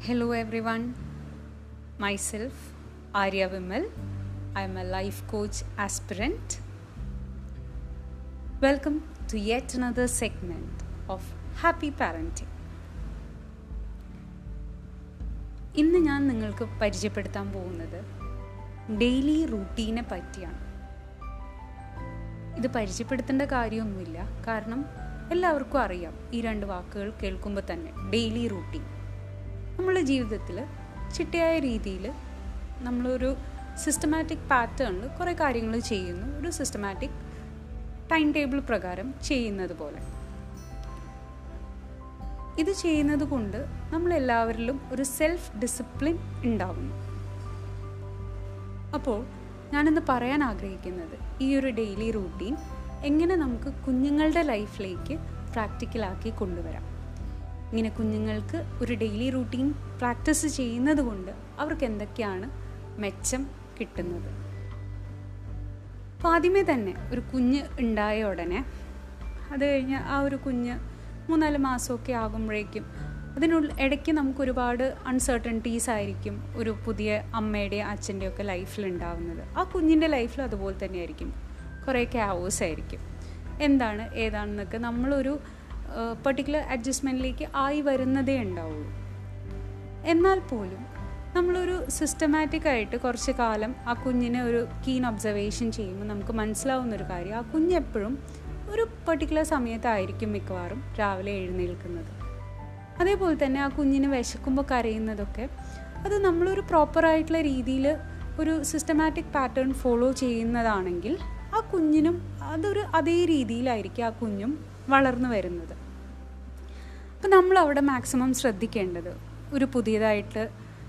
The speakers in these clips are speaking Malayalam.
Hello everyone, myself Arya Vimal. I am a life coach aspirant. Welcome to yet another segment of Happy Parenting. ഇന്ന് ഞാൻ നിങ്ങൾക്ക് പരിചയപ്പെടുത്താൻ പോകുന്നത് ഡെയിലി റൂട്ടീനെ പറ്റിയാണ് ഇത് പരിചയപ്പെടുത്തേണ്ട കാര്യമൊന്നുമില്ല. കാരണം എല്ലാവർക്കും അറിയാം ഈ രണ്ട് വാക്കുകൾ കേൾക്കുമ്പോൾ തന്നെ ഡെയിലി റൂട്ടീൻ നമ്മുടെ ജീവിതത്തിൽ ചിട്ടയായ രീതിയിൽ നമ്മളൊരു സിസ്റ്റമാറ്റിക് പാറ്റേണിൽ കുറേ കാര്യങ്ങൾ ചെയ്യുന്നു. ഒരു സിസ്റ്റമാറ്റിക് ടൈം ടേബിൾ പ്രകാരം ചെയ്യുന്നത് പോലെ. ഇത് ചെയ്യുന്നത് കൊണ്ട് നമ്മളെല്ലാവരിലും ഒരു സെൽഫ് ഡിസിപ്ലിൻ ഉണ്ടാവുന്നു. അപ്പോൾ ഞാനിന്ന് പറയാൻ ആഗ്രഹിക്കുന്നത് ഈ ഒരു ഡെയിലി റൂട്ടീൻ എങ്ങനെ നമുക്ക് കുഞ്ഞുങ്ങളുടെ ലൈഫിലേക്ക് പ്രാക്ടിക്കലാക്കി കൊണ്ടുവരാം. ഇങ്ങനെ കുഞ്ഞുങ്ങൾക്ക് ഒരു ഡെയിലി റൂട്ടീൻ പ്രാക്ടീസ് ചെയ്യുന്നത് കൊണ്ട് അവർക്ക് എന്തൊക്കെയാണ് മെച്ചം കിട്ടുന്നത്? അപ്പോൾ ആദ്യമേ തന്നെ ഒരു കുഞ്ഞ് ഉണ്ടായ ഉടനെ അത് കഴിഞ്ഞ് ആ ഒരു കുഞ്ഞ് മൂന്നാൽ മാസമൊക്കെ ആകുമ്പോഴേക്കും അതിനുള്ളിൽ ഇടയ്ക്ക് നമുക്ക് ഒരുപാട് അൺസർട്ടനിറ്റീസ് ആയിരിക്കും ഒരു പുതിയ അമ്മയുടെ അച്ഛന്റെ ഒക്കെ ലൈഫിൽ ഉണ്ടാവുന്നത് ആ കുഞ്ഞിന്റെ ലൈഫിൽ അതുപോലെ തന്നെ ആയിരിക്കും കുറേ ക്യാവോസ് ആയിരിക്കും. എന്താണ് ഏതാണെന്നൊക്കെ നമ്മളൊരു പെർട്ടിക്കുലർ അഡ്ജസ്റ്റ്മെന്റിലേക്ക് ആയി വരുന്നതേ ഉണ്ടാവുള്ളൂ. എന്നാൽ പോലും നമ്മളൊരു സിസ്റ്റമാറ്റിക് ആയിട്ട് കുറച്ച് കാലം ആ കുഞ്ഞിനെ ഒരു കീൻ ഒബ്സർവേഷൻ ചെയ്യുമ്പോൾ നമുക്ക് മനസ്സിലാവുന്ന ഒരു കാര്യം ആ കുഞ്ഞെപ്പോഴും ഒരു പെർട്ടിക്കുലർ സമയത്തായിരിക്കും മിക്കവാറും രാവിലെ എഴുന്നേൽക്കുന്നത്. അതേപോലെ തന്നെ ആ കുഞ്ഞിന് വിശക്കുമ്പോൾ കരയുന്നതൊക്കെ അത് നമ്മളൊരു പ്രോപ്പറായിട്ടുള്ള രീതിയിൽ ഒരു സിസ്റ്റമാറ്റിക് പാറ്റേൺ ഫോളോ ചെയ്യുന്നതാണെങ്കിൽ ആ കുഞ്ഞിനും അതൊരു അതേ രീതിയിലായിരിക്കും ആ കുഞ്ഞും വളർന്നു വരുന്നത്. അപ്പം നമ്മൾ അവിടെ മാക്സിമം ശ്രദ്ധിക്കേണ്ടത് ഒരു പുതിയതായിട്ട്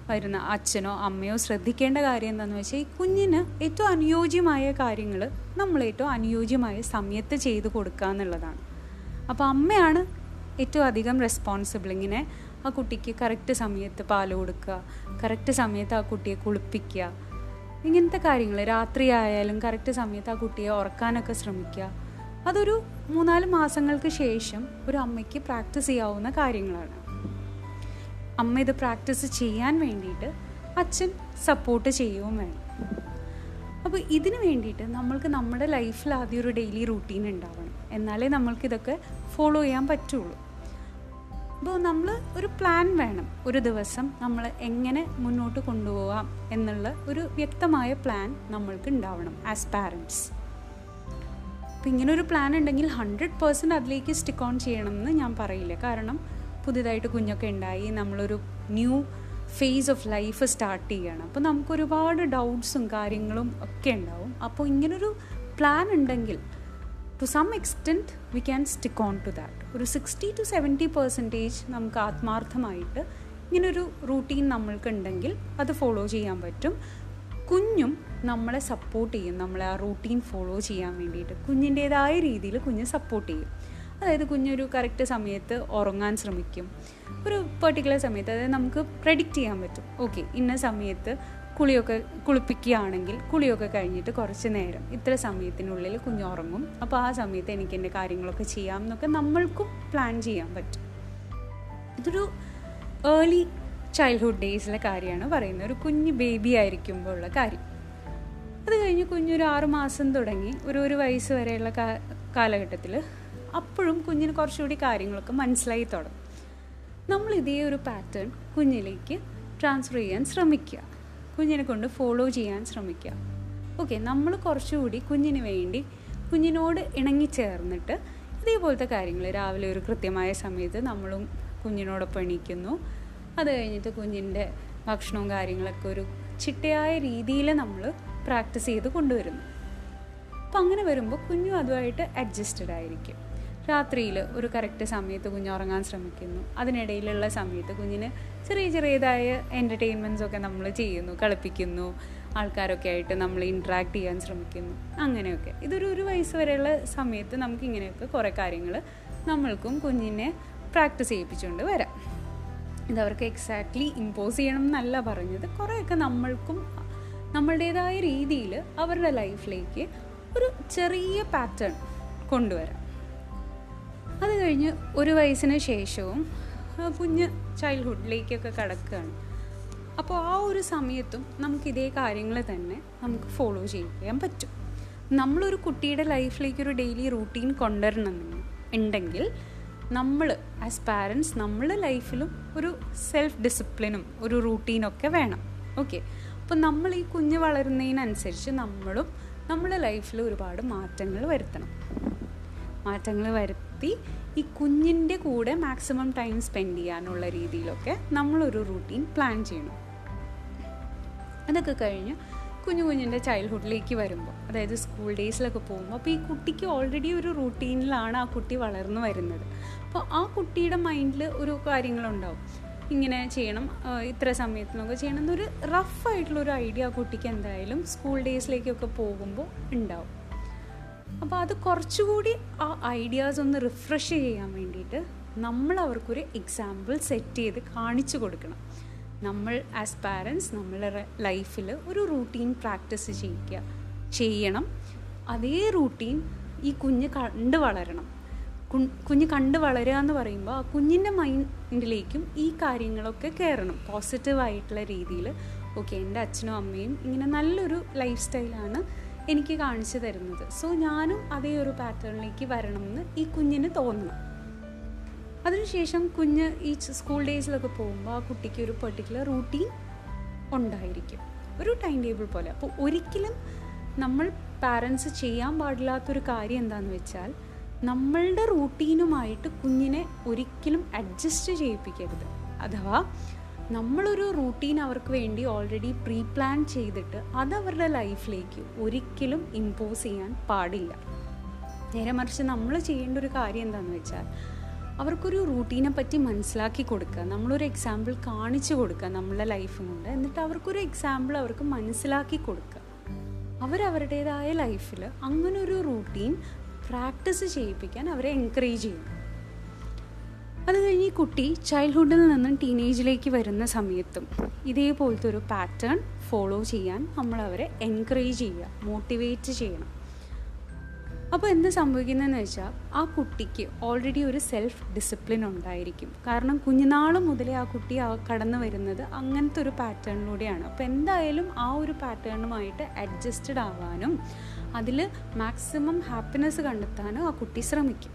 വരുന്ന അച്ഛനോ അമ്മയോ ശ്രദ്ധിക്കേണ്ട കാര്യം എന്താണെന്ന് വെച്ചാൽ ഈ കുഞ്ഞിന് ഏറ്റവും അനുയോജ്യമായ കാര്യങ്ങൾ നമ്മൾ ഏറ്റവും അനുയോജ്യമായ സമയത്ത് ചെയ്തു കൊടുക്കുക എന്നുള്ളതാണ് അപ്പോൾ അമ്മയാണ് ഏറ്റവും അധികം റെസ്പോൺസിബിൾ ഇങ്ങനെ ആ കുട്ടിക്ക് കറക്റ്റ് സമയത്ത് പാൽ കൊടുക്കുക കറക്റ്റ് സമയത്ത് ആ കുട്ടിയെ കുളിപ്പിക്കുക ഇങ്ങനത്തെ കാര്യങ്ങൾ. രാത്രി ആയാലും കറക്റ്റ് സമയത്ത് ആ കുട്ടിയെ ഉറക്കാനൊക്കെ ശ്രമിക്കുക. അതൊരു മൂന്നാൽ മാസങ്ങൾക്ക് ശേഷം ഒരു അമ്മയ്ക്ക് പ്രാക്ടീസ് ചെയ്യാവുന്ന കാര്യങ്ങളാണ്. അമ്മ ഇത് പ്രാക്ടീസ് ചെയ്യാൻ വേണ്ടിയിട്ട് അച്ഛൻ സപ്പോർട്ട് ചെയ്യുകയും വേണം. അപ്പോൾ ഇതിന് വേണ്ടിയിട്ട് നമ്മൾക്ക് നമ്മുടെ ലൈഫിൽ ആദ്യം ഒരു ഡെയിലി റൂട്ടീൻ ഉണ്ടാവണം. എന്നാലേ നമ്മൾക്കിതൊക്കെ ഫോളോ ചെയ്യാൻ പറ്റുള്ളൂ. അപ്പോൾ നമ്മൾ ഒരു പ്ലാൻ വേണം. ഒരു ദിവസം നമ്മൾ എങ്ങനെ മുന്നോട്ട് കൊണ്ടുപോകാം എന്നുള്ള ഒരു വ്യക്തമായ പ്ലാൻ നമ്മൾക്ക് ഉണ്ടാവണം ആസ് പാരൻസ് അപ്പോൾ ഇങ്ങനെ ഒരു പ്ലാൻ ഉണ്ടെങ്കിൽ ഹൺഡ്രഡ് പേഴ്സന്റ് അതിലേക്ക് സ്റ്റിക്ക് ഓൺ ചെയ്യണമെന്ന് ഞാൻ പറയില്ല. കാരണം പുതിയതായിട്ട് കുഞ്ഞൊക്കെ ഉണ്ടായി നമ്മളൊരു new phase of life start ചെയ്യണം. അപ്പോൾ നമുക്ക് ഒരുപാട് ഡൗട്ട്സും കാര്യങ്ങളും ഒക്കെ ഉണ്ടാവും. അപ്പോൾ ഇങ്ങനൊരു പ്ലാൻ ഉണ്ടെങ്കിൽ to some extent we can stick on to that ഒരു സിക്സ്റ്റി ടു സെവന്റി പെർസെന്റേജ് നമുക്ക് ആത്മാർത്ഥമായിട്ട് ഇങ്ങനൊരു റൂട്ടീൻ നമ്മൾക്ക് ഉണ്ടെങ്കിൽ അത് ഫോളോ ചെയ്യാൻ പറ്റും. കുഞ്ഞും നമ്മളെ സപ്പോർട്ട് ചെയ്യും. നമ്മളെ ആ റൂട്ടീൻ ഫോളോ ചെയ്യാൻ വേണ്ടിയിട്ട്. കുഞ്ഞിന്റേതായ രീതിയിൽ കുഞ്ഞ് സപ്പോർട്ട് ചെയ്യും. അതായത് കുഞ്ഞൊരു കറക്റ്റ് സമയത്ത് ഉറങ്ങാൻ ശ്രമിക്കും. ഒരു പെർട്ടിക്കുലർ സമയത്ത് അതായത് നമുക്ക് പ്രഡിക്റ്റ് ചെയ്യാൻ പറ്റും. ഓക്കെ ഇന്ന സമയത്ത് കുളിയൊക്കെ കുളിപ്പിക്കുകയാണെങ്കിൽ കുളിയൊക്കെ കഴിഞ്ഞിട്ട് കുറച്ച് നേരം ഇത്ര സമയത്തിനുള്ളിൽ കുഞ്ഞുറങ്ങും. അപ്പോൾ ആ സമയത്ത് എനിക്ക് എന്റെ കാര്യങ്ങളൊക്കെ ചെയ്യാം എന്നൊക്കെ നമ്മൾക്കും പ്ലാൻ ചെയ്യാൻ പറ്റും. ഇതൊരു ഏർലി ചൈൽഡ്ഹുഡ് ഡേയ്സിലെ കാര്യമാണ് പറയുന്നത്. ഒരു കുഞ്ഞ് ബേബി ആയിരിക്കുമ്പോൾ ഉള്ള കാര്യം. അത് കഴിഞ്ഞ് കുഞ്ഞൊരു ആറ് മാസം തുടങ്ങി. ഒരു ഒരു വയസ്സ് വരെയുള്ള കാലഘട്ടത്തിൽ അപ്പോഴും കുഞ്ഞിന് കുറച്ചുകൂടി കാര്യങ്ങളൊക്കെ മനസ്സിലായി തുടങ്ങും. നമ്മൾ ഇതേ ഒരു പാറ്റേൺ കുഞ്ഞിലേക്ക് ട്രാൻസ്ഫർ ചെയ്യാൻ ശ്രമിക്കുക. കുഞ്ഞിനെ കൊണ്ട് ഫോളോ ചെയ്യാൻ ശ്രമിക്കുക. ഓക്കെ നമ്മൾ കുറച്ചുകൂടി കുഞ്ഞിന് വേണ്ടി കുഞ്ഞിനോട് ഇണങ്ങിച്ചേർന്നിട്ട് ഇതേപോലത്തെ കാര്യങ്ങൾ രാവിലെ ഒരു കൃത്യമായ സമയത്ത് നമ്മളും കുഞ്ഞിനോടൊപ്പം എണീക്കുന്നു. അത് കഴിഞ്ഞിട്ട് കുഞ്ഞിന്റെ ഭക്ഷണവും കാര്യങ്ങളൊക്കെ ഒരു ചിട്ടയായ രീതിയിൽ നമ്മൾ പ്രാക്ടീസ് ചെയ്ത് കൊണ്ടുവരുന്നു. അപ്പം അങ്ങനെ വരുമ്പോൾ കുഞ്ഞും അതുമായിട്ട് അഡ്ജസ്റ്റഡ് ആയിരിക്കും. രാത്രിയിൽ ഒരു കറക്റ്റ് സമയത്ത് കുഞ്ഞ് ഉറങ്ങാൻ ശ്രമിക്കുന്നു. അതിനിടയിലുള്ള സമയത്ത് കുഞ്ഞിന് ചെറിയ ചെറിയതായ എന്റർടൈൻമെന്റ്സ് ഒക്കെ നമ്മൾ ചെയ്യുന്നു കളിപ്പിക്കുന്നു ആൾക്കാരൊക്കെ ആയിട്ട് നമ്മൾ ഇൻട്രാക്ട് ചെയ്യാൻ ശ്രമിക്കുന്നു. അങ്ങനെയൊക്കെ. ഇതൊരു ഒരു വയസ്സ് വരെയുള്ള സമയത്ത് നമുക്ക് ഇങ്ങനെയൊക്കെ കുറേ കാര്യങ്ങൾ നമ്മൾക്കും കുഞ്ഞിനെ പ്രാക്ടീസ് ചെയ്യിപ്പിച്ചുകൊണ്ട് വരാം. ഇതവർക്ക് എക്സാക്ട്ലി ഇമ്പോസ് ചെയ്യണം എന്നല്ല പറഞ്ഞത്. കുറേയൊക്കെ നമ്മൾക്കും നമ്മളുടേതായ രീതിയിൽ അവരുടെ ലൈഫിലേക്ക് ഒരു ചെറിയ പാറ്റേൺ കൊണ്ടുവരാം. കഴിഞ്ഞ് ഒരു വയസ്സിന് ശേഷവും കുഞ്ഞ് ചൈൽഡ്ഹുഡിലേക്കൊക്കെ കടക്കുകയാണ്. അപ്പോൾ ആ ഒരു സമയത്തും നമുക്ക് ഇതേ കാര്യങ്ങൾ തന്നെ നമുക്ക് ഫോളോ ചെയ്യാൻ പറ്റും. നമ്മളൊരു കുട്ടിയുടെ ലൈഫിലേക്ക് ഒരു ഡെയിലി റൂട്ടീൻ കൊണ്ടുവരണം ഉണ്ടെങ്കിൽ നമ്മൾ ആസ് പാരൻസ് നമ്മളെ ലൈഫിലും ഒരു സെൽഫ് ഡിസിപ്ലിനും ഒരു റൂട്ടീനൊക്കെ വേണം. ഓക്കെ അപ്പോൾ നമ്മൾ ഈ കുഞ്ഞ് വളരുന്നതിനനുസരിച്ച് നമ്മളും നമ്മളെ ലൈഫിൽ ഒരുപാട് മാറ്റങ്ങൾ വരുത്തണം. മാറ്റങ്ങൾ വരുത്തി ഈ കുഞ്ഞിന്റെ കൂടെ മാക്സിമം ടൈം സ്പെൻഡ് ചെയ്യാനുള്ള രീതിയിലൊക്കെ നമ്മളൊരു റൂട്ടീൻ പ്ലാൻ ചെയ്യണം. അതൊക്കെ കഴിഞ്ഞ് കുഞ്ഞു കുഞ്ഞിന്റെ ചൈൽഡ്ഹുഡിലേക്ക് വരുമ്പോൾ അതായത് സ്കൂൾ ഡേയ്സിലൊക്കെ പോകുമ്പോൾ അപ്പോൾ ഈ കുട്ടിക്ക് ഓൾറെഡി ഒരു റൂട്ടീനിലാണ് ആ കുട്ടി വളർന്നു വരുന്നത്. അപ്പോൾ ആ കുട്ടിയുടെ മൈൻഡിൽ ഒരു കാര്യങ്ങളുണ്ടാവും. ഇങ്ങനെ ചെയ്യണം ഇത്ര സമയത്തിനൊക്കെ ചെയ്യണം എന്നൊരു റഫായിട്ടുള്ളൊരു ഐഡിയ ആ കുട്ടിക്ക് എന്തായാലും സ്കൂൾ ഡേയ്സിലേക്കൊക്കെ പോകുമ്പോൾ ഉണ്ടാവും. അപ്പോൾ അത് കുറച്ചുകൂടി ആ ഐഡിയാസ് ഒന്ന് റിഫ്രഷ് ചെയ്യാൻ വേണ്ടിയിട്ട് നമ്മൾ അവർക്കൊരു എക്സാമ്പിൾ സെറ്റ് ചെയ്ത് കാണിച്ചു കൊടുക്കണം. നമ്മൾ ആസ് പാരൻസ് നമ്മളുടെ ലൈഫിൽ ഒരു റൂട്ടീൻ പ്രാക്ടീസ് ചെയ്യിക്കുക. ചെയ്യണം. അതേ റൂട്ടീൻ ഈ കുഞ്ഞ് കണ്ട് വളരണം. കുഞ്ഞ് കണ്ട് വളരുക എന്ന് പറയുമ്പോൾ ആ കുഞ്ഞിന്റെ മൈൻഡിലേക്കും ഈ കാര്യങ്ങളൊക്കെ കയറണം. പോസിറ്റീവായിട്ടുള്ള രീതിയിൽ ഓക്കെ എന്റെ അച്ഛനും അമ്മയും ഇങ്ങനെ നല്ലൊരു ലൈഫ് സ്റ്റൈലാണ് എനിക്ക് കാണിച്ചു തരുന്നത്. സോ ഞാനും അതേ ഒരു പാറ്റേണിലേക്ക് വരണമെന്ന് ഈ കുഞ്ഞിന് തോന്നണം. അതിനുശേഷം കുഞ്ഞ് ഈ സ്കൂൾ ഡേയ്സിലൊക്കെ പോകുമ്പോൾ ആ കുട്ടിക്ക് ഒരു പെർട്ടിക്കുലർ റൂട്ടീൻ ഉണ്ടായിരിക്കും. ഒരു ടൈം ടേബിൾ പോലെ. അപ്പോൾ ഒരിക്കലും നമ്മൾ പാരൻസ് ചെയ്യാൻ പാടില്ലാത്തൊരു കാര്യം എന്താണെന്ന് വെച്ചാൽ നമ്മളുടെ റൂട്ടീനുമായിട്ട് കുഞ്ഞിനെ ഒരിക്കലും അഡ്ജസ്റ്റ് ചെയ്യിപ്പിക്കരുത്. അഥവാ നമ്മളൊരു റൂട്ടീൻ അവർക്ക് വേണ്ടി ഓൾറെഡി പ്രീ പ്ലാൻ ചെയ്തിട്ട് അത് അവരുടെ ലൈഫിലേക്ക് ഒരിക്കലും ഇമ്പോസ് ചെയ്യാൻ പാടില്ല. നേരെ മറിച്ച് നമ്മൾ ചെയ്യേണ്ട ഒരു കാര്യം എന്താണെന്ന് വെച്ചാൽ അവർക്കൊരു റൂട്ടീനെ പറ്റി മനസ്സിലാക്കി കൊടുക്കുക. നമ്മളൊരു എക്സാമ്പിൾ കാണിച്ചു കൊടുക്കുക നമ്മളെ ലൈഫ് കൊണ്ട്. എന്നിട്ട് അവർക്കൊരു എക്സാമ്പിൾ അവർക്ക് മനസ്സിലാക്കി കൊടുക്കുക. അവരവരുടേതായ ലൈഫിൽ അങ്ങനൊരു റൂട്ടീൻ പ്രാക്ടീസ് ചെയ്യിപ്പിക്കാൻ അവരെ എൻകറേജ് ചെയ്യും അത് കഴിഞ്ഞ് ഈ കുട്ടി ചൈൽഡ്ഹുഡിൽ നിന്നും ടീനേജിലേക്ക് വരുന്ന സമയത്തും ഇതേപോലത്തെ ഒരു പാറ്റേൺ ഫോളോ ചെയ്യാൻ നമ്മൾ അവരെ എൻകറേജ് ചെയ്യുക മോട്ടിവേറ്റ് ചെയ്യണം. അപ്പോൾ എന്ത് സംഭവിക്കുന്നതെന്ന് വെച്ചാൽ ആ കുട്ടിക്ക് ഓൾറെഡി ഒരു സെൽഫ് ഡിസിപ്ലിൻ ഉണ്ടായിരിക്കും. കാരണം കുഞ്ഞുനാൾ മുതലേ ആ കുട്ടി കടന്നു വരുന്നത് അങ്ങനത്തെ ഒരു പാറ്റേണിലൂടെയാണ് അപ്പോൾ എന്തായാലും ആ ഒരു പാറ്റേണുമായിട്ട് അഡ്ജസ്റ്റഡ് ആവാനും അതിൽ മാക്സിമം ഹാപ്പിനെസ് കണ്ടെത്താനും ആ കുട്ടി ശ്രമിക്കും.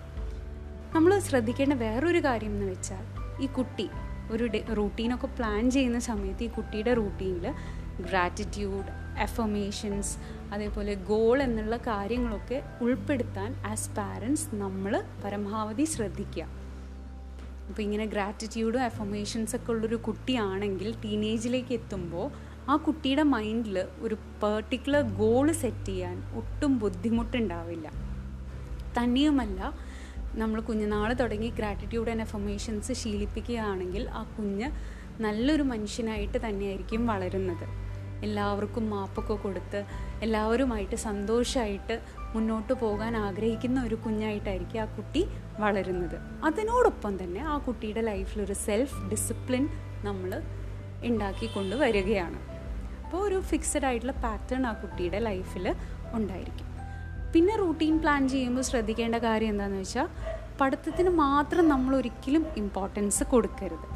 നമ്മൾ ശ്രദ്ധിക്കേണ്ട വേറൊരു കാര്യം എന്ന് വെച്ചാൽ ഈ കുട്ടി ഒരു റൂട്ടീനൊക്കെ പ്ലാൻ ചെയ്യുന്ന സമയത്ത് ഈ കുട്ടിയുടെ റൂട്ടീനിൽ ഗ്രാറ്റിറ്റ്യൂഡ് എഫമേഷൻസ് അതേപോലെ ഗോൾ എന്നുള്ള കാര്യങ്ങളൊക്കെ ഉൾപ്പെടുത്താൻ ആസ് പാരൻസ് നമ്മൾ പരമാവധി ശ്രദ്ധിക്കുക. അപ്പോൾ ഇങ്ങനെ ഗ്രാറ്റിറ്റ്യൂഡും എഫമേഷൻസ് ഒക്കെ ഉള്ളൊരു കുട്ടിയാണെങ്കിൽ ടീനേജിലേക്ക് എത്തുമ്പോൾ ആ കുട്ടിയുടെ മൈൻഡിൽ ഒരു പെർട്ടിക്കുലർ ഗോൾ സെറ്റ് ചെയ്യാൻ ഒട്ടും ബുദ്ധിമുട്ടുണ്ടാവില്ല. തന്നെയുമല്ല നമ്മൾ കുഞ്ഞുനാൾ തുടങ്ങി ഗ്രാറ്റിറ്റ്യൂഡ് ആൻഡ് എഫർമേഷൻസ് ശീലിപ്പിക്കുകയാണെങ്കിൽ ആ കുഞ്ഞ് നല്ലൊരു മനുഷ്യനായിട്ട് തന്നെയായിരിക്കും വളരുന്നത്. എല്ലാവർക്കും മാപ്പൊക്കെ കൊടുത്ത് എല്ലാവരുമായിട്ട് സന്തോഷമായിട്ട് മുന്നോട്ട് പോകാൻ ആഗ്രഹിക്കുന്ന ഒരു കുഞ്ഞായിട്ടായിരിക്കും ആ കുട്ടി വളരുന്നത്. അതിനോടൊപ്പം തന്നെ ആ കുട്ടിയുടെ ലൈഫിലൊരു സെൽഫ് ഡിസിപ്ലിൻ നമ്മൾ ഉണ്ടാക്കിക്കൊണ്ട് വരികയാണ്. അപ്പോൾ ഒരു ഫിക്സഡ് ആയിട്ടുള്ള പാറ്റേൺ ആ കുട്ടിയുടെ ലൈഫിൽ ഉണ്ടായിരിക്കും. പിന്നെ റൂട്ടീൻ പ്ലാൻ ചെയ്യുമ്പോൾ ശ്രദ്ധിക്കേണ്ട കാര്യം എന്താണെന്ന് വെച്ചാൽ പഠിത്തത്തിന് മാത്രം നമ്മൾ ഒരിക്കലും ഇമ്പോർട്ടൻസ് കൊടുക്കരുത്.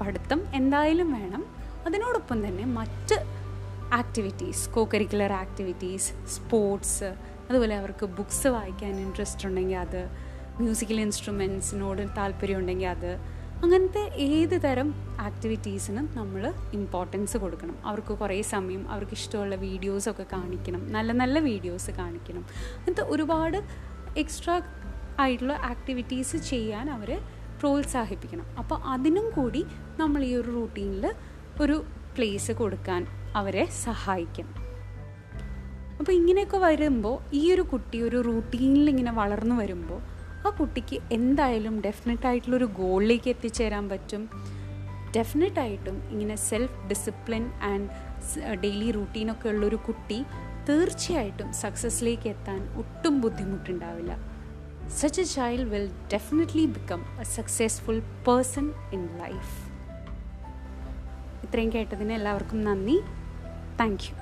പഠിത്തം എന്തായാലും വേണം. അതിനോടൊപ്പം തന്നെ മറ്റ് activities co curricular activities sports അതുപോലെ അവർക്ക് ബുക്സ് വായിക്കാൻ ഇൻട്രസ്റ്റ് ഉണ്ടെങ്കിൽ അത് മ്യൂസിക്കൽ ഇൻസ്ട്രുമെൻസിനോട് താല്പര്യം ഉണ്ടെങ്കിൽ അത് അങ്ങനത്തെ ഏത് തരം ആക്ടിവിറ്റീസിനും നമ്മൾ ഇമ്പോർട്ടൻസ് കൊടുക്കണം. അവർക്ക് കുറേ സമയം അവർക്ക് ഇഷ്ടമുള്ള വീഡിയോസൊക്കെ കാണിക്കണം. നല്ല നല്ല വീഡിയോസ് കാണിക്കണം. അങ്ങനത്തെ ഒരുപാട് എക്സ്ട്രാ ആയിട്ടുള്ള ആക്ടിവിറ്റീസ് ചെയ്യാൻ അവരെ പ്രോത്സാഹിപ്പിക്കണം. അപ്പോൾ അതിനും കൂടി നമ്മൾ ഈ ഒരു റൂട്ടീനിൽ ഒരു പ്ലേസ് കൊടുക്കാൻ അവരെ സഹായിക്കണം. അപ്പോൾ ഇങ്ങനെയൊക്കെ വരുമ്പോൾ ഈ ഒരു കുട്ടി ഒരു റൂട്ടീനിൽ ഇങ്ങനെ വളർന്നു വരുമ്പോൾ ആ കുട്ടിക്ക് എന്തായാലും ഡെഫിനറ്റ് ആയിട്ടുള്ളൊരു ഗോളിലേക്ക് എത്തിച്ചേരാൻ പറ്റും. ഡെഫിനറ്റായിട്ടും ഇങ്ങനെ സെൽഫ് ഡിസിപ്ലിൻ ആൻഡ് ഡെയിലി റൂട്ടീനൊക്കെ ഉള്ളൊരു കുട്ടി തീർച്ചയായിട്ടും സക്സസ്സിലേക്ക് എത്താൻ ഒട്ടും ബുദ്ധിമുട്ടുണ്ടാവില്ല. Such a child will definitely become a successful person in life ഇത്രയും കേട്ടതിന് എല്ലാവർക്കും നന്ദി. Thank you